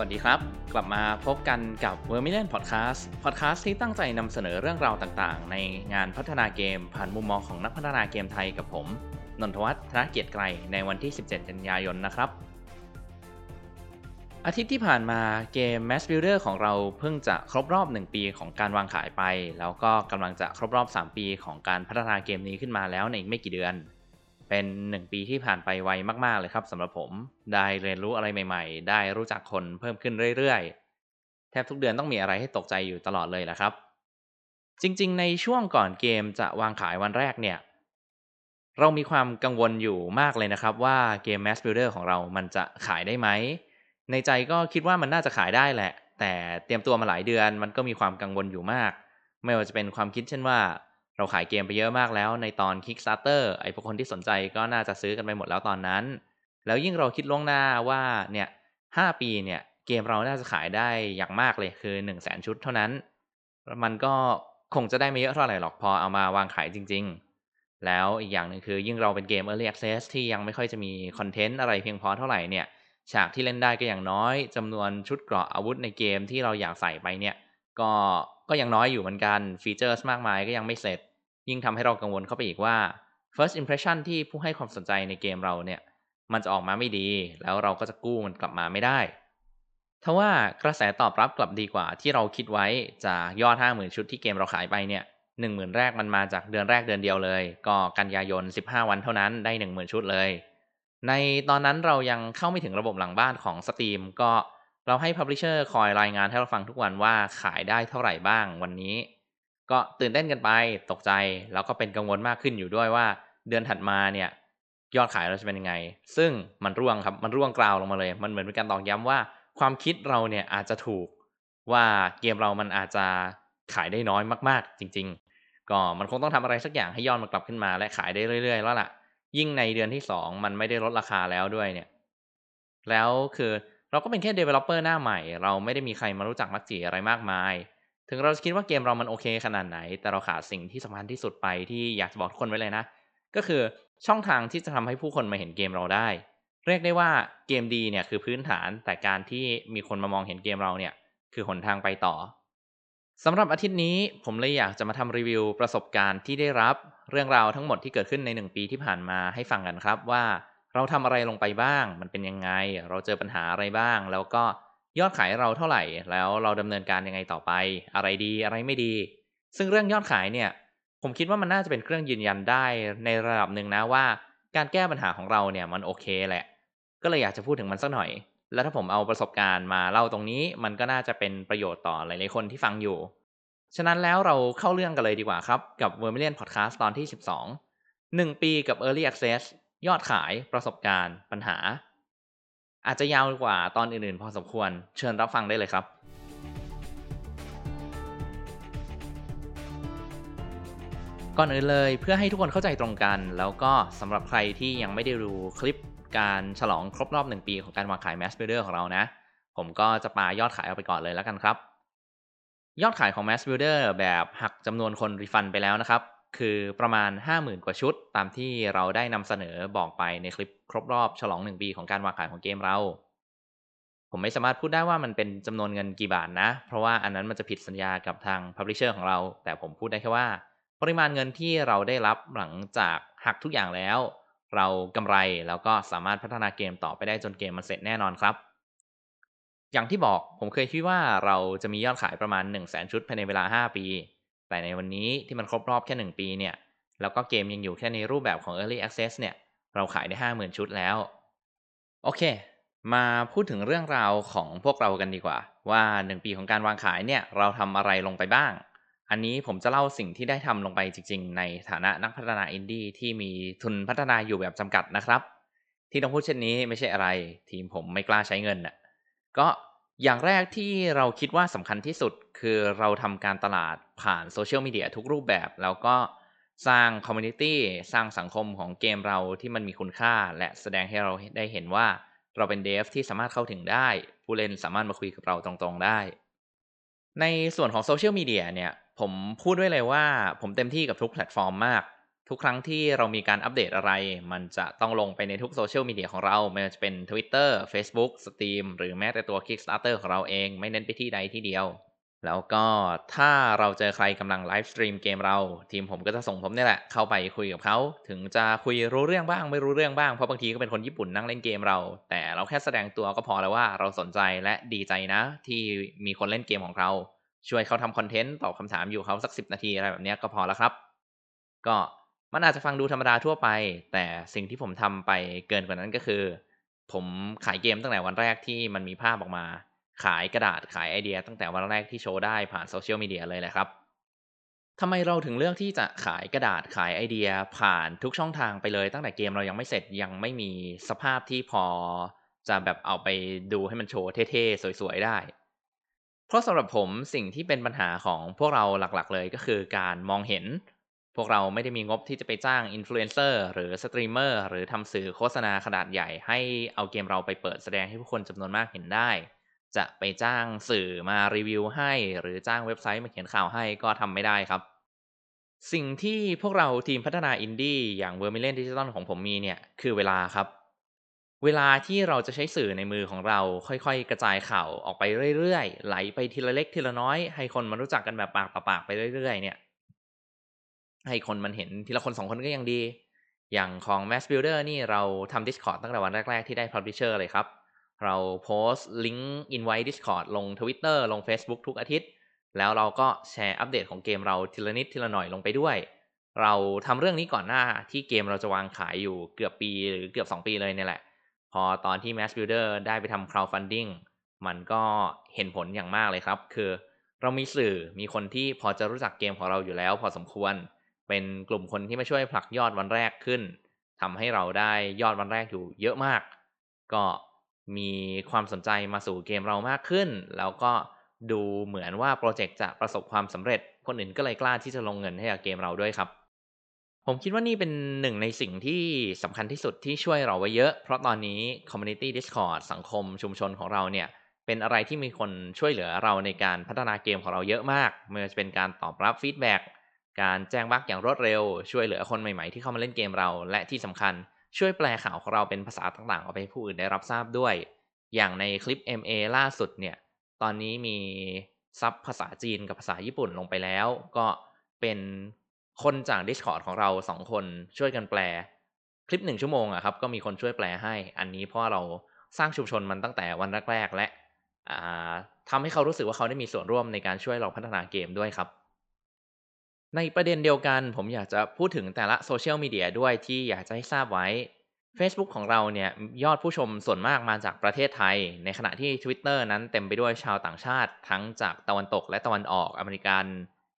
วัสดีครับ กลับมาพบกันกับ v e r m i l i o n Podcast Podcast ที่ตั้งใจนำเสนอเรื่องราวต่างๆ ในงานพัฒนาเกม ผ่านมุมมองของนักพัฒนาเกมไทยกับผม นนทวัฒน์ธนเกียรติไกรในวันที่ 17 กันยายนนะครับ อาทิตย์ที่ผ่านมาเกม Mass Builder ของเราเพิ่งจะครบรอบ 1 ปีของการวางขายไป แล้วก็กำลังจะครบรอบ 3 ปีของการพัฒนาเกมนี้ขึ้นมาแล้วในอีกไม่กี่เดือน เป็น1ปีที่ผ่านไปไวมากๆเลยครับสำหรับผม ได้เรียนรู้อะไรใหม่ๆ ได้รู้จักคนเพิ่มขึ้นเรื่อยๆ แทบทุกเดือนต้องมีอะไรให้ตกใจอยู่ตลอดเลยละครับ จริงๆ ในช่วงก่อนเกมจะวางขายวันแรกเนี่ย เรามีความกังวลอยู่มากเลยนะครับ ว่าเกม Mass Builder ของเรา มันจะขายได้ไหม ในใจก็คิดว่ามันน่าจะขายได้แหละ แต่เตรียมตัวมาหลายเดือนมันก็มีความกังวลอยู่มาก ไม่ว่าจะเป็นความคิดเช่นว่า เราขายเกมไปเยอะมากแล้วในตอน Kickstarter ไอ้พวกคนที่สนใจก็น่าจะซื้อกันไปหมดแล้วตอนนั้น แล้วยิ่งเราคิดล่วงหน้าว่าเนี่ยห้าปีเนี่ยเกมเราน่าจะขายได้อย่างมากเลยคือ1 0 0 0 0แสนชุดเท่านั้น มันก็คงจะได้ไม่เยอะเท่าไหร่หรอกพอเอามาวางขายจริง ๆ แล้วอีกอย่างหนึ่งคือยิ่งเราเป็นเกม Early Access ที่ยังไม่ค่อยจะมีคอนเทนต์อะไรเพียงพอเท่าไหร่เนี่ยฉากที่เล่นได้ก็อย่างน้อยจำนวนชุดเกราะอาวุธในเกมที่เราอยากใส่ไปเนี่ย ก็ก็ยังน้อยอยู่เหมือนกันฟีเจอร์มากมายก็ยังไม่เสร็จ ยิ่งทำให้เรากังวลเข้าไปอีกว่า first impression ที่ผู้ให้ความสนใจในเกมเราเนี่ย มันจะออกมาไม่ดี แล้วเราก็จะกู้มันกลับมาไม่ได้ทว่ากระแสตอบรับกลับดีกว่าที่เราคิดไว้จากยอด 50,000 ชุดที่เกมเราขายไปเนี่ย10,000แรกมันมาจากเดือนแรกเดือนเดียวเลย ก็กันยายน 15 วันเท่านั้นได้ 10,000 ชุดเลย ในตอนนั้นเรายังเข้าไม่ถึงระบบหลังบ้านของ Steam ก็เราให้ Publisher คอยรายงานให้เราฟังทุกวันว่าขายได้เท่าไหร่บ้างวันนี้ ก็ตื่นเต้นกันไปตกใจ แล้วก็เป็นกังวลมากขึ้นอยู่ด้วยว่า เดือนถัดมาเนี่ย ยอดขายเราจะเป็นยังไง ซึ่งมันร่วงครับมันร่วงกราวลงมาเลย มันเหมือนเป็นการตอกย้ำว่า ความคิดเราเนี่ยอาจจะถูกว่าเกมเรามันอาจจะขายได้น้อยมาก ๆ จริง ๆ ก็มันคงต้องทำอะไรสักอย่างให้ยอดมันกลับขึ้นมา และขายได้เรื่อยๆ แล้วล่ะ ยิ่งในเดือนที่ 2 มันไม่ได้ลดราคาแล้วด้วยเนี่ย แล้วคือเราก็เป็นแค่ developer หน้าใหม่ เราไม่ได้มีใครมารู้จักมักจีอะไรมากมาย ถึงเราจะคิดว่าเกมเรามันโอเคขนาดไหน แต่เราขาดสิ่งที่สำคัญที่สุดไปที่อยากจะบอกทุกคนไว้เลยนะ ก็คือช่องทางที่จะทำให้ผู้คนมาเห็นเกมเราได้ เรียกได้ว่าเกมดีเนี่ยคือพื้นฐาน แต่การที่มีคนมามองเห็นเกมเราเนี่ยคือหนทางไปต่อสำหรับอาทิตย์นี้ผมเลยอยากจะมาทำรีวิวประสบการณ์ที่ได้รับเรื่องราวทั้งหมดที่เกิดขึ้นใน 1 ปีที่ผ่านมาให้ฟังกันครับว่า เราทำอะไรลงไปบ้าง มันเป็นยังไง เราเจอปัญหาอะไรบ้าง แล้วก็ ยอดขายเราเท่าไหร่ แล้วเราดำเนินการยังไงต่อไป อะไรดีอะไรไม่ดี ซึ่งเรื่องยอดขายเนี่ย ผมคิดว่ามันน่าจะเป็นเครื่องยืนยันได้ในระดับหนึ่งนะว่า การแก้ปัญหาของเราเนี่ยมันโอเคแหละ ก็เลยอยากจะพูดถึงมันสักหน่อย แล้วถ้าผมเอาประสบการณ์มาเล่าตรงนี้ มันก็น่าจะเป็นประโยชน์ต่อหลายๆคนที่ฟังอยู่ ฉะนั้นแล้วเราเข้าเรื่องกันเลยดีกว่าครับกับ Vermilion Podcast ตอนที่ 12 1 ปีกับ Early Access ยอดขายประสบการณ์ปัญหา อาจจะยาวกว่าตอนอื่นๆ พอสมควรเชิญรับฟังได้เลยครับก่อนอื่นเลยเพื่อให้ทุกคนเข้าใจตรงกัน แล้วก็สำหรับใครที่ยังไม่ได้ดูคลิปการฉลองครบรอบ 1 ปีของการวางขาย Mass Builder ของเรานะ ผมก็จะปายอดขายเอาไปก่อนเลยแล้วกันครับ ยอดขายของ Mass Builder แบบหักจำนวนคนรีฟันไปแล้วนะครับ คือประมาณ 50,000 กว่าชุด ตามที่เราได้นำเสนอบอกไปในคลิปครบรอบฉลอง 1 ปีของการวางขายของเกมเรา ผมไม่สามารถพูดได้ว่ามันเป็นจำนวนเงินกี่บาทนะ เพราะว่าอันนั้นมันจะผิดสัญญากับทาง Publisher ของเรา แต่ผมพูดได้แค่ว่า ปริมาณเงินที่เราได้รับหลังจากหักทุกอย่างแล้ว เรากำไรแล้วก็สามารถพัฒนาเกมต่อไปได้จนเกมมันเสร็จแน่นอนครับอย่างที่บอกผมเคยคิดว่าเราจะมียอดขายประมาณ 1 0 0 0 0แชุดภายในเวลา 5 ปี แต่ในวันนี้ที่มันครบรอบแค่ 1 ปีเนี่ย แล้วก็เกมยังอยู่แค่ในรูปแบบของ Early Access เนี่ย เราขายได้ 50,000 ชุดแล้ว โอเค มาพูดถึงเรื่องราวของพวกเรากันดีกว่า ว่า 1 ปีของการวางขายเนี่ย เราทำอะไรลงไปบ้าง อันนี้ผมจะเล่าสิ่งที่ได้ทำลงไปจริง ๆ ในฐานะนักพัฒนาอินดี้ที่มีทุนพัฒนาอยู่แบบจำกัดนะครับ ที่ต้องพูดเช่นนี้ไม่ใช่อะไร ทีมผมไม่กล้าใช้เงินน่ะก็ อย่างแรกที่เราคิดว่าสำคัญที่สุดคือเราทำการตลาดผ่านโซเชียลมีเดียทุกรูปแบบ แล้วก็สร้าง community สร้างสังคมของเกมเราที่มันมีคุณค่า และแสดงให้เราได้เห็นว่าเราเป็น dev ที่สามารถเข้าถึงได้ ผู้เล่นสามารถมาคุยกับเราตรงๆได้ ในส่วนของโซเชียลมีเดียเนี่ยผมพูดด้วยเลยว่าผมเต็มที่กับทุกแพลตฟอร์มมาก ทุกครั้งที่เรามีการอัปเดตอะไร มันจะต้องลงไปในทุกโซเชียลมีเดียของเรา ไม่ว่าจะเป็น Twitter Facebook Steam หรือแม้แต่ตัว Kickstarter ของเราเอง ไม่เน้นไปที่ใดที่เดียว แล้วก็ถ้าเราเจอใครกำลังไลฟ์สตรีมเกมเรา ทีมผมก็จะส่งผมนี่แหละ เข้าไปคุยกับเขา ถึงจะคุยรู้เรื่องบ้างไม่รู้เรื่องบ้าง เพราะบางทีก็เป็นคนญี่ปุ่นนั่งเล่นเกมเรา แต่เราแค่แสดงตัวก็พอแล้วว่าเราสนใจและดีใจนะ ที่มีคนเล่นเกมของเรา ช่วยเขาทำคอนเทนต์ตอบคำถามอยู่เขาสักสินาทีอะไรแบบนี้ก็พอแล้วครับ ก็ มันอาจจะฟังดูธรรมดาทั่วไป แต่สิ่งที่ผมทำไปเกินกว่านั้นก็คือ ผมขายเกมตั้งแต่วันแรกที่มันมีภาพออกมา ขายกระดาษขายไอเดีย ตั้งแต่วันแรกที่โชว์ได้ผ่านโซเชียลมีเดียเลยแหละครับทำไมเราถึงเลือกที่จะขายกระดาษขายไอเดียผ่านทุกช่องทางไปเลย ตั้งแต่เกมเรายังไม่เสร็จยังไม่มีสภาพที่พอจะแบบเอาไปดูให้มันโชว์เท่ๆ สวยๆ ได้ เพราะสำหรับผมสิ่งที่เป็นปัญหาของพวกเราหลักๆ เลยก็คือการมองเห็น พวกเราไม่ได้มีงบที่จะไปจ้างอินฟลูเอนเซอร์หรือสตรีมเมอร์หรือทำสื่อโฆษณาขนาดใหญ่ให้เอาเกมเราไปเปิดแสดงให้ผู้คนจำนวนมากเห็นได้ จะไปจ้างสื่อมารีวิวให้ หรือจ้างเว็บไซต์มาเขียนข่าวให้ก็ทำไม่ได้ครับ สิ่งที่พวกเราทีมพัฒนาอินดี้อย่าง Vermillion Digital ของผมมีเนี่ยคือเวลาครับ เวลาที่เราจะใช้สื่อในมือของเราค่อยๆ กระจายข่าวออกไปเรื่อยๆ ไหลไปทีละเล็กทีละน้อย ให้คนมารู้จักกันแบบปากต่อปากไปเรื่อยๆเนี่ย ให้คนมันเห็นทีละคนสองคนก็ยังดี อย่างของ Mass Builder นี่เราทำ Discord ตั้งแต่วันแรก ๆ ที่ได้ Publisher เลยครับ เราโพสต์ลิงก์ invite Discord ลง Twitter ลง Facebook ทุกอาทิตย์ แล้วเราก็แชร์อัปเดตของเกมเราทีละนิดทีละหน่อยลงไปด้วย เราทำเรื่องนี้ก่อนหน้าที่เกมเราจะวางขายอยู่เกือบปีหรือเกือบ 2 ปีเลยเนี่ยแหละ พอตอนที่ Mass Builder ได้ไปทำ crowdfunding มันก็เห็นผลอย่างมากเลยครับ คือ เรามีสื่อมีคนที่พอจะรู้จักเกมของเราอยู่แล้ว พอสมควร เป็นกลุ่มคนที่มาช่วยผลักยอดวันแรกขึ้นทำให้เราได้ยอดวันแรกอยู่เยอะมาก ก็มีความสนใจมาสู่เกมเรามากขึ้น แล้วก็ดูเหมือนว่าโปรเจกต์จะประสบความสำเร็จ คนอื่นก็เลยกล้าที่จะลงเงินให้กับเกมเราด้วยครับ ผมคิดว่านี่เป็นหนึ่งในสิ่งที่สำคัญที่สุดที่ช่วยเราไว้เยอะ เพราะตอนนี้ Community Discord สังคมชุมชนของเราเนี่ยเป็นอะไรที่มีคนช่วยเหลือเราในการพัฒนาเกมของเราเยอะมากไม่ว่าจะเป็นการตอบรับฟีดแบ็ก การแจ้งบั๊กอย่างรวดเร็ว ช่วยเหลือคนใหม่ๆที่เข้ามาเล่นเกมเรา และที่สำคัญช่วยแปลข่าวของเราเป็นภาษาต่างๆ ออกไปให้ผู้อื่นได้รับทราบด้วย อย่างในคลิป MA ล่าสุดเนี่ย ตอนนี้มีซับภาษาจีนกับภาษาญี่ปุ่นลงไปแล้ว ก็เป็นคนจาก Discord ของเราสองคนช่วยกันแปล คลิปหนึ่งชั่วโมงอะครับก็มีคนช่วยแปลให้ อันนี้เพราะเราสร้างชุมชนมันตั้งแต่วันแรกๆและทำให้เขารู้สึกว่าเขาได้มีส่วนร่วมในการช่วยเราพัฒนาเกมด้วยครับ ในประเด็นเดียวกันผมอยากจะพูดถึงแต่ละโซเชียลมีเดียด้วยที่อยากจะให้ทราบไว้ Facebook ของเราเนี่ยยอดผู้ชมส่วนมากมาจากประเทศไทย ในขณะที่ Twitter นั้นเต็มไปด้วยชาวต่างชาติทั้งจากตะวันตกและตะวันออกอเมริกัน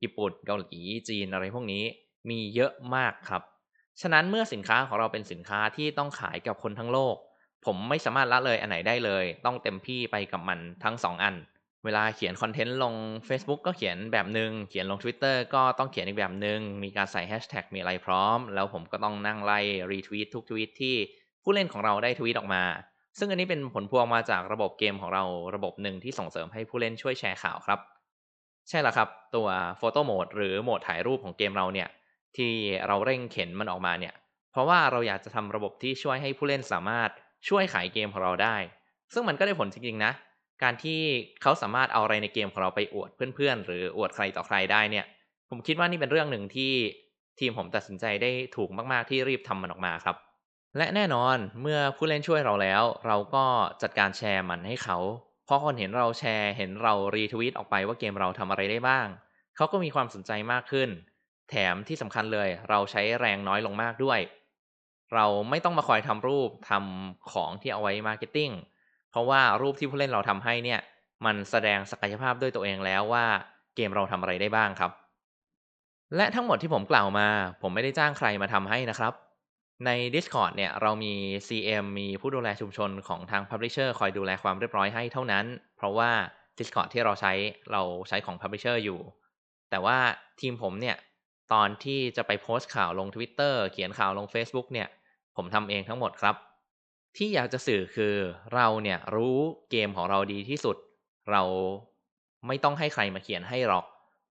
ญี่ปุ่นเกาหลีจีนอะไรพวกนี้ มีเยอะมากครับ ฉะนั้นเมื่อสินค้าของเราเป็นสินค้าที่ต้องขายกับคนทั้งโลก ผมไม่สามารถละเลยอันไหนได้เลย ต้องเต็มที่ไปกับมันทั้งสองอัน เวลาเขียนคอนเทนต์ลง Facebook ก็เขียนแบบหนึง่งเขียนลง Twitter ก็ต้องเขียนอีกแบบหนึง่งมีการใส่แฮชแท็กมีอะไรพร้อม แล้วผมก็ต้องนั่งไล่รีทวีตทุกทวีตที่ผู้เล่นของเราได้ทวีตออกมา ซึ่งอันนี้เป็นผลพวงมาจากระบบเกมของเราระบบหนึ่งที่ส่งเสริมให้ผู้เล่นช่วยแชร์ข่าวครับ ใช่แล้วครับ ตัวโฟโต้โหมดหรือโหมดถ่ายรูปของเกมเราเนี่ยที่เราเร่งเข็นมันออกมาเนี่ย เพราะว่าเราอยากจะทำระบบที่ช่วยให้ผู้เล่นสามารถช่วยขายเกมของเราได้ ซึ่งมันก็ได้ผลจริงๆนะ การที่เขาสามารถเอาอะไรในเกมของเราไปอวดเพื่อนๆ หรืออวดใครต่อใครได้เนี่ย ผมคิดว่านี่เป็นเรื่องหนึ่งที่ทีมผมตัดสินใจได้ถูกมากๆที่รีบทำมันออกมาครับ และแน่นอนเมื่อผู้เล่นช่วยเราแล้ว เราก็จัดการแชร์มันให้เขาพอคนเห็นเราแชร์เห็นเรา retweet ออกไปว่าเกมเราทำอะไรได้บ้าง เขาก็มีความสนใจมากขึ้น แถมที่สำคัญเลย เราใช้แรงน้อยลงมากด้วย เราไม่ต้องมาคอยทำรูปทำของที่เอาไว้ marketing เพราะว่ารูปที่ผู้เล่นเราทำให้เนี่ย มันแสดงศักยภาพด้วยตัวเองแล้วว่าเกมเราทำอะไรได้บ้างครับ และทั้งหมดที่ผมกล่าวมา ผมไม่ได้จ้างใครมาทำให้นะครับ ใน Discord เนี่ยเรามี CM มีผู้ดูแลชุมชนของทาง Publisher คอยดูแลความเรียบร้อยให้เท่านั้น เพราะว่า Discord ที่เราใช้เราใช้ของ Publisher อยู่ แต่ว่าทีมผมเนี่ยตอนที่จะไปโพสต์ข่าวลง Twitter เขียนข่าวลง Facebook เนี่ย ผมทำเองทั้งหมดครับ ที่อยากจะสื่อคือเราเนี่ยรู้เกมของเราดีที่สุด เราไม่ต้องให้ใครมาเขียนให้หรอก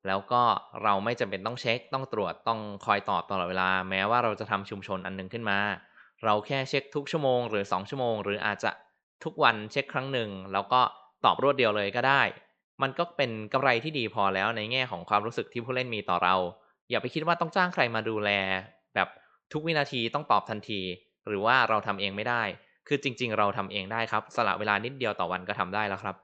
แล้วก็เราไม่จำเป็นต้องเช็ค ต้องตรวจต้องคอยตอบตลอดเวลา แม้ว่าเราจะทำชุมชนอันนึงขึ้นมา เราแค่เช็คทุกชั่วโมงหรือ 2 ชั่วโมง หรืออาจจะทุกวันเช็คครั้งหนึ่งแล้วก็ตอบรวดเดียวเลยก็ได้ มันก็เป็นกำไรที่ดีพอแล้วในแง่ของความรู้สึกที่ผู้เล่นมีต่อเรา อย่าไปคิดว่าต้องจ้างใครมาดูแล แบบทุกวินาทีต้องตอบทันที หรือว่าเราทำเองไม่ได้ คือจริง ๆ เราทำเองได้ครับ สละเวลานิดเดียวต่อวันก็ทำได้แล้วครับ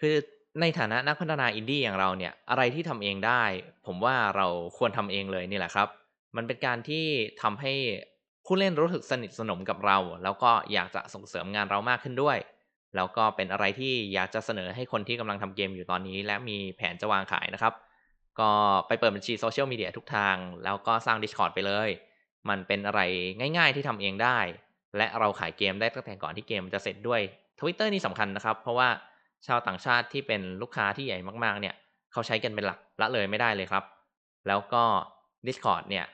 คือในฐานะนักพัฒนาอินดี้อย่างเราเนี่ยอะไรที่ทำเองได้ ผมว่าเราควรทำเองเลยนี่แหละครับ มันเป็นการที่ทำให้ผู้เล่นรู้สึกสนิทสนมกับเรา แล้วก็อยากจะส่งเสริมงานเรามากขึ้นด้วย แล้วก็เป็นอะไรที่อยากจะเสนอให้คนที่กำลังทำเกมอยู่ตอนนี้ และมีแผนจะวางขายนะครับ ก็ไปเปิดบัญชีโซเชียลมีเดียทุกทาง แล้วก็สร้าง Discord ไปเลย มันเป็นอะไรง่าย ๆ ที่ทำเองได้ และเราขายเกมได้ตั้งแต่ก่อนที่เกมจะเสร็จด้วย Twitter นี่สำคัญนะครับ เพราะว่าชาวต่างชาติที่เป็นลูกค้าที่ใหญ่มากๆ เนี่ยเขาใช้กันเป็นหลักละเลยไม่ได้เลยครับ แล้วก็ Discord เนี่ย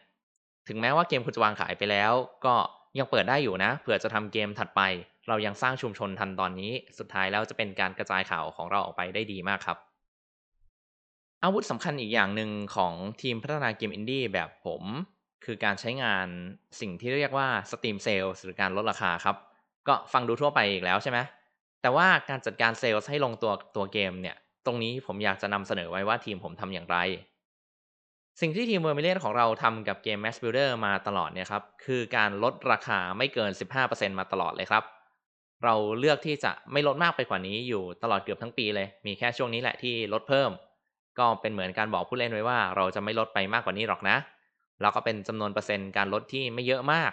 ถึงแม้ว่าเกมคุณจะวางขายไปแล้ว ก็ยังเปิดได้อยู่นะเผื่อจะทำเกมถัดไป เรายังสร้างชุมชนทันตอนนี้ สุดท้ายแล้วจะเป็นการกระจายข่าวของเราออกไปได้ดีมากครับ อาวุธสำคัญอีกอย่างหนึ่งของทีมพัฒนาเกมอินดี้แบบผม คือการใช้งานสิ่งที่เรียกว่า Steam Sales หรือการลดราคาครับ ก็ฟังดูทั่วไปอีกแล้วใช่ไหมแต่ว่าการจัดการเซลล์ให้ลงตัวตัวเกมเนี่ย ตรงนี้ผมอยากจะนำเสนอไว้ว่าทีมผมทำอย่างไร สิ่งที่ทีม Vermillion ของเราทำกับเกม Mass Builder มาตลอดเนี่ยครับ คือการลดราคาไม่เกิน 15%มาตลอดเลยครับ เราเลือกที่จะไม่ลดมากไปกว่านี้อยู่ตลอดเกือบทั้งปีเลย มีแค่ช่วงนี้แหละที่ลดเพิ่ม ก็เป็นเหมือนการบอกผู้เล่นไว้ว่า เราจะไม่ลดไปมากกว่านี้หรอกนะ แล้วก็เป็นจำนวนเปอร์เซ็นต์การลดที่ไม่เยอะมาก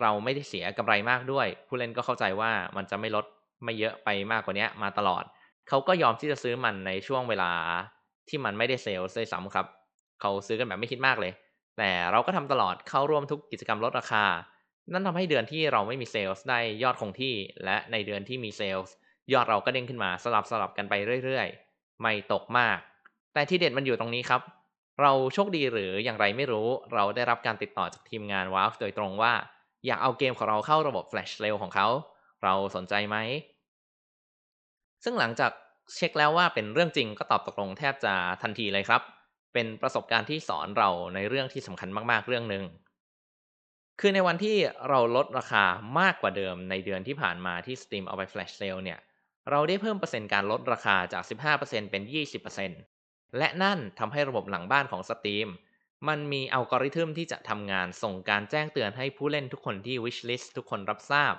เราไม่ได้เสียกำไรมากด้วย ผู้เล่นก็เข้าใจว่ามันจะไม่ลดไม่เยอะไปมากกว่านี้มาตลอด เขาก็ยอมที่จะซื้อมันในช่วงเวลาที่มันไม่ได้เซลล์เลยซ้ำครับเขาซื้อกันแบบไม่คิดมากเลย แต่เราก็ทำตลอดเข้าร่วมทุกกิจกรรมลดราคา นั่นทำให้เดือนที่เราไม่มีเซลล์ได้ยอดคงที่ และในเดือนที่มีเซลล์ยอดเราก็เด้งขึ้นมาสลับสลับกันไปเรื่อยๆ ไม่ตกมาก แต่ที่เด็ดมันอยู่ตรงนี้ครับ เราโชคดีหรืออย่างไรไม่รู้ เราได้รับการติดต่อจากทีมงาน Valve โดยตรงว่า อยากเอาเกมของเราเข้าระบบ Flash Sale ของเขา เราสนใจไหม ซึ่งหลังจากเช็คแล้วว่าเป็นเรื่องจริงก็ตอบตกลงแทบจะทันทีเลยครับ เป็นประสบการณ์ที่สอนเราในเรื่องที่สำคัญมากๆเรื่องหนึ่งคือในวันที่เราลดราคามากกว่าเดิมในเดือนที่ผ่านมาที่ Steam เอาไป Flash Sale เนี่ย เราได้เพิ่มเปอร์เซ็นต์การลดราคาจาก 15%เป็น 20% และนั่นทำให้ระบบหลังบ้านของ Steam มันมีอัลกอริทึมที่จะทำงานส่งการแจ้งเตือนให้ผู้เล่นทุกคนที่ wish list ทุกคนรับทราบ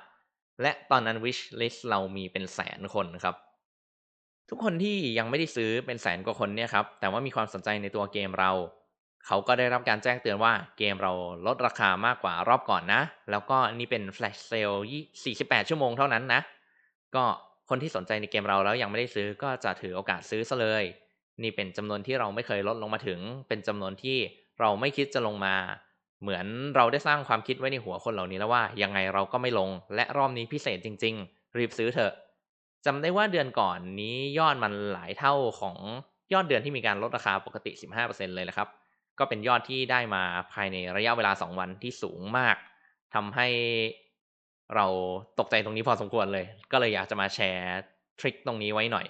และตอนนั้น wish list เรามีเป็นแสนคนครับ ทุกคนที่ยังไม่ได้ซื้อเป็นแสนกว่าคนเนี่ยครับ แต่ว่ามีความสนใจในตัวเกมเรา เขาก็ได้รับการแจ้งเตือนว่าเกมเราลดราคามากกว่ารอบก่อนนะ แล้วก็นี่เป็น flash sale 48 ชั่วโมงเท่านั้นนะ ก็คนที่สนใจในเกมเราแล้วยังไม่ได้ซื้อก็จะถือโอกาสซื้อซะเลย นี่เป็นจำนวนที่เราไม่เคยลดลงมาถึง เป็นจำนวนที่เราไม่คิดจะลงมา เหมือนเราได้สร้างความคิดไว้ในหัวคนเหล่านี้แล้วว่ายังไงเราก็ไม่ลง และรอบนี้พิเศษจริง ๆ รีบซื้อเถอะจำได้ว่าเดือนก่อนนี้ยอดมันหลายเท่าของยอดเดือนที่มีการลดราคาปกติ 15%เลยนะครับ ก็เป็นยอดที่ได้มาภายในระยะเวลา 2 วันที่สูงมากทำให้เราตกใจตรงนี้พอสมควรเลย ก็เลยอยากจะมาแชร์ทริคตรงนี้ไว้หน่อย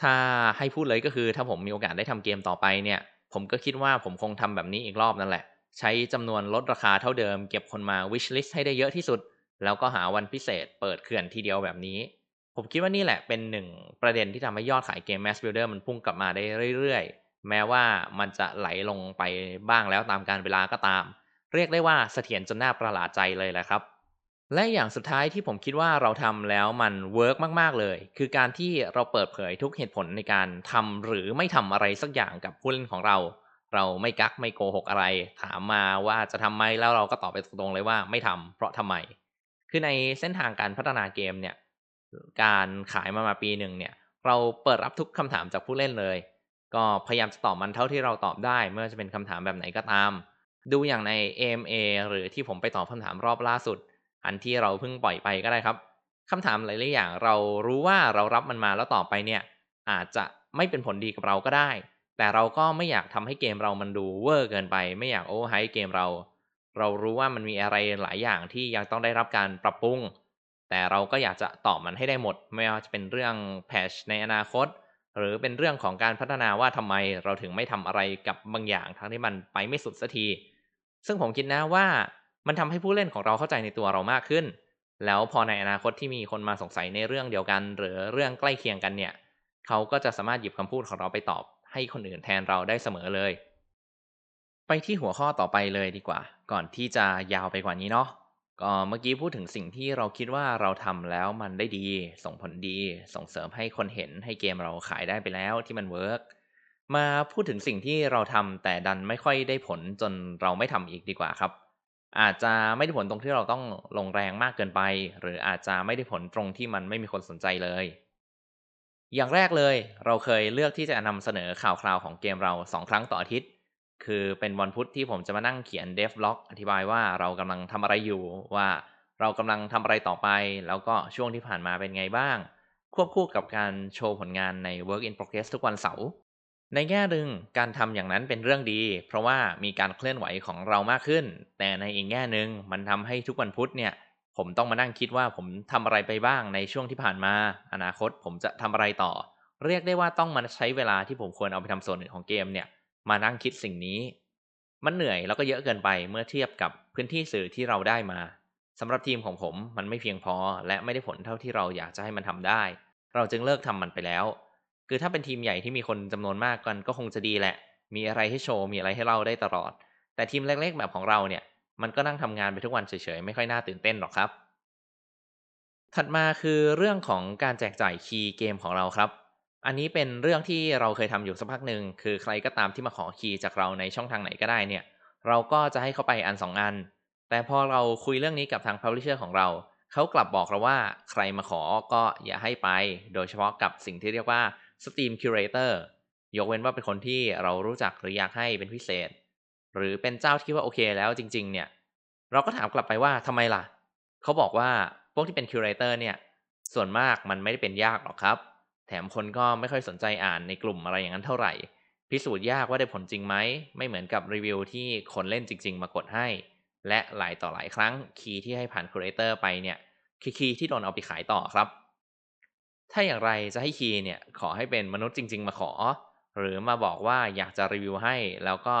ถ้าให้พูดเลยก็คือถ้าผมมีโอกาสได้ทำเกมต่อไปเนี่ย ผมก็คิดว่าผมคงทำแบบนี้อีกรอบนั่นแหละ ใช้จำนวนลดราคาเท่าเดิม เก็บคนมา wish list ให้ได้เยอะที่สุด แล้วก็หาวันพิเศษเปิดเขื่อนทีเดียวแบบนี้ ผมคิดว่านี่แหละเป็นหนึ่งประเด็นที่ทำให้ยอดขายเกม Mass Builder มันพุ่งกลับมาได้เรื่อยๆ แม้ว่ามันจะไหลลงไปบ้างแล้วตามกาลเวลาก็ตาม เรียกได้ว่าเสถียรจนน่าประหลาดใจเลยแหละครับ และอย่างสุดท้ายที่ผมคิดว่าเราทำแล้วมัน work มากๆเลย คือการที่เราเปิดเผยทุกเหตุผลในการทำหรือไม่ทำอะไรสักอย่างกับผู้เล่นของเรา เราไม่กักไม่โกหกอะไร ถามมาว่าจะทำไหมแล้วเราก็ตอบไปตรงๆเลยว่าไม่ทำเพราะทำไม คือในเส้นทางการพัฒนาเกมเนี่ยการขายมามาปีหนึ่งเนี่ย เราเปิดรับทุกคำถามจากผู้เล่นเลย ก็พยายามจะตอบมันเท่าที่เราตอบได้เมื่อจะเป็นคำถามแบบไหนก็ตาม ดูอย่างใน AMA หรือที่ผมไปตอบคำถามรอบล่าสุด อันที่เราเพิ่งปล่อยไปก็ได้ครับคำถามหลายๆอย่างเรารู้ว่าเรารับมันมาแล้วต่อไปเนี่ย อาจจะไม่เป็นผลดีกับเราก็ได้ แต่เราก็ไม่อยากทำให้เกมเรามันดูเวอร์เกินไป ไม่อยากโอ้ไฮเกมเรา เรารู้ว่ามันมีอะไรหลายอย่างที่ยังต้องได้รับการปรับปรุง แต่เราก็อยากจะตอบมันให้ได้หมด ไม่ว่าจะเป็นเรื่องแพชในอนาคต หรือเป็นเรื่องของการพัฒนาว่าทำไมเราถึงไม่ทำอะไรกับบางอย่างทั้งที่มันไปไม่สุดสักที ซึ่งผมคิดนะว่า มันทำให้ผู้เล่นของเราเข้าใจในตัวเรามากขึ้น แล้วพอในอนาคตที่มีคนมาสงสัยในเรื่องเดียวกัน หรือเรื่องใกล้เคียงกันเนี่ย เขาก็จะสามารถหยิบคำพูดของเราไปตอบให้คนอื่นแทนเราได้เสมอเลย ไปที่หัวข้อต่อไปเลยดีกว่า ก่อนที่จะยาวไปกว่านี้เนาะก็เมื่อกี้พูดถึงสิ่งที่เราคิดว่าเราทำแล้วมันได้ดี ส่งผลดี ส่งเสริมให้คนเห็นให้เกมเราขายได้ไปแล้วที่มัน work มาพูดถึงสิ่งที่เราทำแต่ดันไม่ค่อยได้ผลจนเราไม่ทำอีกดีกว่าครับ อาจจะไม่ได้ผลตรงที่เราต้องลงแรงมากเกินไป หรืออาจจะไม่ได้ผลตรงที่มันไม่มีคนสนใจเลย อย่างแรกเลยเราเคยเลือกที่จะนำเสนอข่าวคราวของเกมเราสองครั้งต่ออาทิตย์ คือเป็นวันพุธที่ผมจะมานั่งเขียนเดฟล็อกอธิบายว่าเรากำลังทำอะไรอยู่ว่าเรากำลังทำอะไรต่อไป แล้วก็ช่วงที่ผ่านมาเป็นไงบ้าง ควบคู่กับการโชว์ผลงานใน Work in Progress ทุกวันเสาร์ ในแง่หนึ่งการทำอย่างนั้นเป็นเรื่องดี เพราะว่ามีการเคลื่อนไหวของเรามากขึ้น แต่ในอีกแง่หนึ่งมันทำให้ทุกวันพุธเนี่ย ผมต้องมานั่งคิดว่าผมทำอะไรไปบ้างในช่วงที่ผ่านมา อนาคตผมจะทำอะไรต่อ เรียกได้ว่าต้องมาใช้เวลาที่ผมควรเอาไปทำส่วนหนึ่งของเกมเนี่ย มานั่งคิดสิ่งนี้ มันเหนื่อยแล้วก็เยอะเกินไปเมื่อเทียบกับพื้นที่สื่อที่เราได้มาสำหรับทีมของผมมันไม่เพียงพอ และไม่ได้ผลเท่าที่เราอยากจะให้มันทำได้ เราจึงเลิกทำมันไปแล้ว คือถ้าเป็นทีมใหญ่ที่มีคนจำนวนมากกันก็คงจะดีแหละ มีอะไรให้โชว์ มีอะไรให้เล่าได้ตลอด แต่ทีมเล็กๆแบบของเราเนี่ย มันก็นั่งทำงานไปทุกวันเฉยๆ ไม่ค่อยน่าตื่นเต้นหรอกครับ ถัดมาคือเรื่องของการแจกจ่ายคีย์เกมของเราครับ อันนี้เป็นเรื่องที่เราเคยทำอยู่สักพักหนึ่งคือใครก็ตามที่มาขอคีย์จากเราในช่องทางไหนก็ได้เนี่ย เราก็จะให้เขาไปอันสองอัน แต่พอเราคุยเรื่องนี้กับทาง Publisher ของเราเขากลับบอกเราว่าใครมาขอก็อย่าให้ไป โดยเฉพาะกับสิ่งที่เรียกว่า Steam Curator ยกเว้นว่าเป็นคนที่เรารู้จักหรืออยากให้เป็นพิเศษ หรือเป็นเจ้าที่ว่าโอเคแล้วจริง ๆ เนี่ย เราก็ถามกลับไปว่าทำไมล่ะ เขาบอกว่าพวกที่เป็น Curator เนี่ย ส่วนมากมันไม่ได้เป็นยากหรอกครับ แถมคนก็ไม่ค่อยสนใจอ่านในกลุ่มอะไรอย่างนั้นเท่าไหร่ พิสูจน์ยากว่าได้ผลจริงไหม ไม่เหมือนกับรีวิวที่คนเล่นจริง ๆ มากดให้ และหลายต่อหลายครั้ง key ที่ให้ผ่าน curator ไปเนี่ยคือ key ที่โดนเอาไปขายต่อครับ ถ้าอย่างไรจะให้ key เนี่ยขอให้เป็นมนุษย์จริง ๆ มาขอ หรือมาบอกว่าอยากจะรีวิวให้ แล้วก็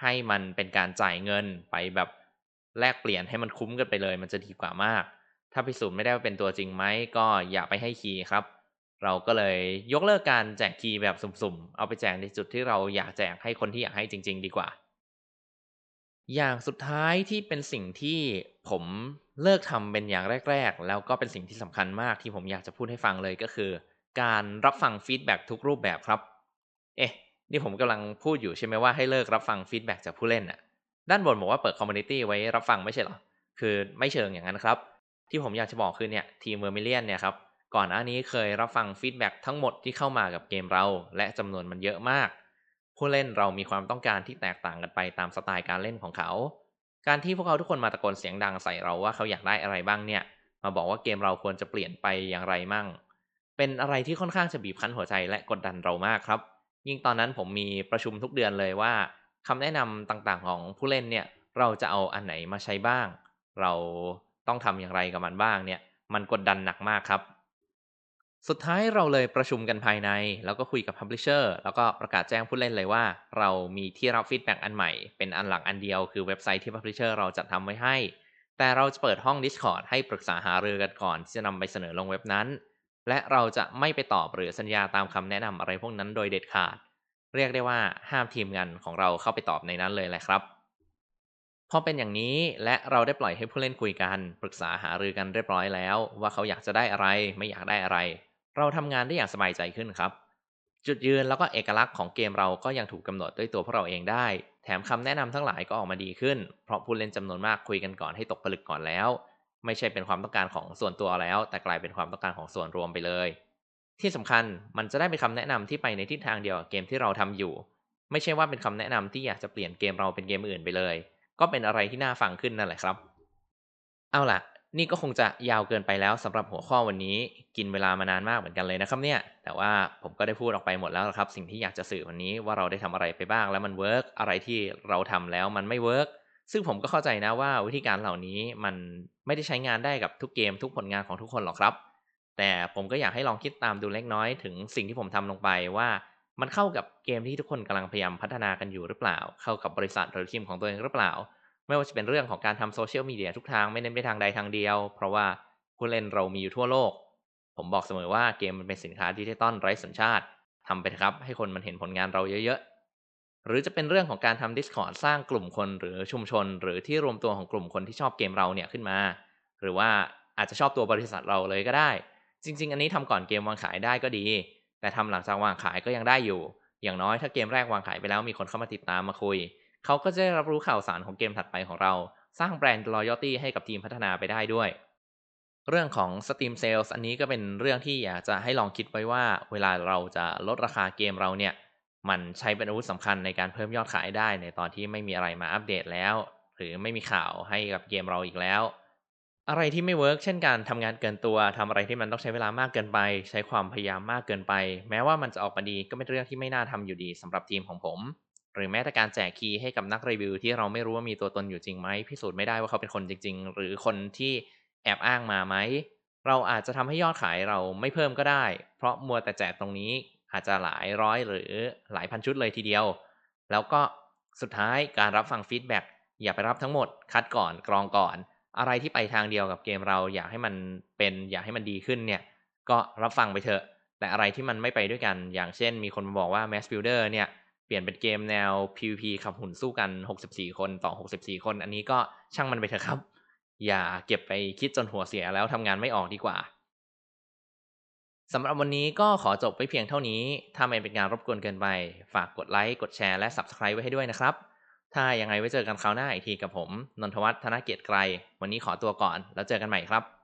ให้มันเป็นการจ่ายเงินไปแบบแลกเปลี่ยนให้มันคุ้มกันไปเลย มันจะดีกว่ามาก ถ้าพิสูจน์ไม่ได้ว่าเป็นตัวจริงไหมก็อย่าไปให้คีย์ครับ เราก็เลยยกเลิกการแจกคีย์แบบสุ่มๆ เอาไปแจกในจุดที่เราอยากแจกให้คนที่อยากให้จริง ๆ ดีกว่า อย่างสุดท้ายที่เป็นสิ่งที่ ผมเลิกทำเป็นอย่างแรก ๆ แล้วก็เป็นสิ่งที่สำคัญมากที่ผมอยากจะพูดให้ฟังเลยก็คือ การรับฟัง feedback ทุกรูปแบบครับ เอ๊ะ นี่ผมกำลังพูดอยู่ใช่ไหมว่าให้เลิกรับฟัง feedback จากผู้เล่นอะด้านบนบอกว่าเปิด community ไว้รับฟังไม่ใช่หรอ คือไม่เชิงอย่างนั้นครับ ที่ผมอยากจะบอกคือเนี่ยทีม Vermillion เนี่ยครับก่อนหน้านี้เคยรับฟัง feedback ทั้งหมดที่เข้ามากับเกมเรา และจำนวนมันเยอะมาก ผู้เล่นเรามีความต้องการที่แตกต่างกันไปตามสไตล์การเล่นของเขา การที่พวกเขาทุกคนมาตะโกนเสียงดังใส่เราว่าเขาอยากได้อะไรบ้างเนี่ย มาบอกว่าเกมเราควรจะเปลี่ยนไปอย่างไรมั่ง เป็นอะไรที่ค่อนข้างจะบีบคั้นหัวใจและกดดันเรามากครับ ยิ่งตอนนั้นผมมีประชุมทุกเดือนเลยว่าคำแนะนำต่างๆของผู้เล่นเนี่ย เราจะเอาอันไหนมาใช้บ้าง เราต้องทำอย่างไรกับมันบ้างเนี่ย มันกดดันหนักมากครับ สุดท้ายเราเลยประชุมกันภายใน แล้วก็คุยกับ Publisher แล้วก็ประกาศแจ้งผู้เล่นเลยว่า เรามีที่รับ feedback อันใหม่ เป็นอันหลักอันเดียวคือเว็บไซต์ที่ Publisher เราจัดทำไว้ให้ แต่เราจะเปิดห้อง Discord ให้ปรึกษาหารือกันก่อนที่จะนำไปเสนอลงเว็บนั้น และเราจะไม่ไปตอบหรือสัญญาตามคำแนะนำอะไรพวกนั้นโดยเด็ดขาด เรียกได้ว่าห้ามทีมงานของเราเข้าไปตอบในนั้นเลยแหละครับพอเป็นอย่างนี้และเราได้ปล่อยให้ผู้เล่นคุยกัน ปรึกษาหารือกันเรียบร้อยแล้ว ว่าเขาอยากจะได้อะไรไม่อยากได้อะไร เราทำงานได้อย่างสบายใจขึ้นครับ จุดยืนแล้วก็เอกลักษณ์ของเกมเราก็ยังถูกกาหนดด้วยตัวพวกเราเองได้ แถมคำแนะนำทั้งหลายก็ออกมาดีขึ้น เพราะผู้เล่นจำนวนมากคุยกันก่อนให้ตกผลึกก่อนแล้ว ไม่ใช่เป็นความต้องการของส่วนตัวแล้ว แต่กลายเป็นความต้องการของส่วนรวมไปเลย ที่สำคัญมันจะได้เป็นคำแนะนำที่ไปในทิศทางเดียวกับเกมที่เราทำอยู่ ไม่ใช่ว่าเป็นคำแนะนำที่อยากจะเปลี่ยนเกมเราเป็นเกมอื่นไปเลย ก็เป็นอะไรที่น่าฟังขึ้นนั่นแหละครับ เอาล่ะ นี่ก็คงจะยาวเกินไปแล้วสำหรับหัวข้อวันนี้ กินเวลามานานมากเหมือนกันเลยนะครับเนี่ย แต่ว่าผมก็ได้พูดออกไปหมดแล้วครับ สิ่งที่อยากจะสื่อวันนี้ว่าเราได้ทำอะไรไปบ้าง แล้วมัน work อะไรที่เราทำแล้วมันไม่ work ซึ่งผมก็เข้าใจนะว่าวิธีการเหล่านี้มันไม่ได้ใช้งานได้กับทุกเกมทุกผลงานของทุกคนหรอกครับ แต่ผมก็อยากให้ลองคิดตามดูเล็กน้อยถึงสิ่งที่ผมทำลงไปว่ามันเข้ากับเกมที่ทุกคนกำลังพยายามพัฒนากันอยู่หรือเปล่า เข้ากับบริษัทหรือทีมของตัวเองหรือเปล่า ไม่ว่าจะเป็นเรื่องของการทำโซเชียลมีเดียทุกทางไม่เน้นไปทางใดทางเดียว เพราะว่าผู้เล่นเรามีอยู่ทั่วโลก ผมบอกเสมอว่าเกมมันเป็นสินค้าดิจิตอลไร้สัญชาติทำไปครับให้คนมันเห็นผลงานเราเยอะๆ หรือจะเป็นเรื่องของการทำ Discord สร้างกลุ่มคนหรือชุมชน หรือที่รวมตัวของกลุ่มคนที่ชอบเกมเราเนี่ยขึ้นมา หรือว่าอาจจะชอบตัวบริษัทเราเลยก็ได้ จริง ๆ อันนี้ทำก่อนเกมวางขายได้ก็ดี แต่ทำหลังจากวางขายก็ยังได้อยู่ อย่างน้อยถ้าเกมแรกวางขายไปแล้วมีคนเข้ามาติดตามมาคุย เขาก็จะได้รับรู้ข่าวสารของเกมถัดไปของเรา สร้าง brand loyalty ให้กับทีมพัฒนาไปได้ด้วย เรื่องของ Steam Sales อันนี้ก็เป็นเรื่องที่อยากจะให้ลองคิดไว้ว่า เวลาเราจะลดราคาเกมเราเนี่ย มันใช้เป็นอาวุธสำคัญในการเพิ่มยอดขายได้ในตอนที่ไม่มีอะไรมาอัปเดตแล้ว หรือไม่มีข่าวให้กับเกมเราอีกแล้ว อะไรที่ไม่ work เช่นการทำงานเกินตัวทำอะไรที่มันต้องใช้เวลามากเกินไป ใช้ความพยายามมากเกินไป แม้ว่ามันจะออกมาดีก็เป็นเรื่องที่ไม่น่าทำอยู่ดีสำหรับทีมของผม หรือแม้แต่การแจก key ให้กับนักรีวิวที่เราไม่รู้ว่ามีตัวตนอยู่จริงไหมพิสูจน์ไม่ได้ว่าเขาเป็นคนจริง ๆ หรือคนที่แอบอ้างมาไหมเราอาจจะทำให้ยอดขายเราไม่เพิ่มก็ได้ เพราะมัวแต่แจกตรงนี้อาจจะหลายร้อยหรือหลายพันชุดเลยทีเดียว แล้วก็สุดท้ายการรับฟัง feedback อย่าไปรับทั้งหมด คัดก่อนกรองก่อน อะไรที่ไปทางเดียวกับเกมเราอยากให้มันเป็นอยากให้มันดีขึ้นเนี่ยก็รับฟังไปเถอะ แต่อะไรที่มันไม่ไปด้วยกัน อย่างเช่น มีคนมาบอกว่า Mass Builder เนี่ย เปลี่ยนเป็นเกมแนว PVP ขับหุ่นสู้กัน 64 คนต่อ 64 คน อันนี้ก็ช่างมันไปเถอะครับ อย่าเก็บไปคิดจนหัวเสียแล้วทำงานไม่ออกดีกว่าสำหรับวันนี้ก็ขอจบไปเพียงเท่านี้ ถ้าไม่เป็นการรบกวนเกินไป ฝากกดไลค์ กดแชร์ และ Subscribe ไว้ให้ด้วยนะครับ ถ้ายังไงไว้เจอกันคราวหน้าอีกทีกับผม นนทวัฒน์ธนเกียรติไกร วันนี้ขอตัวก่อน แล้วเจอกันใหม่ครับ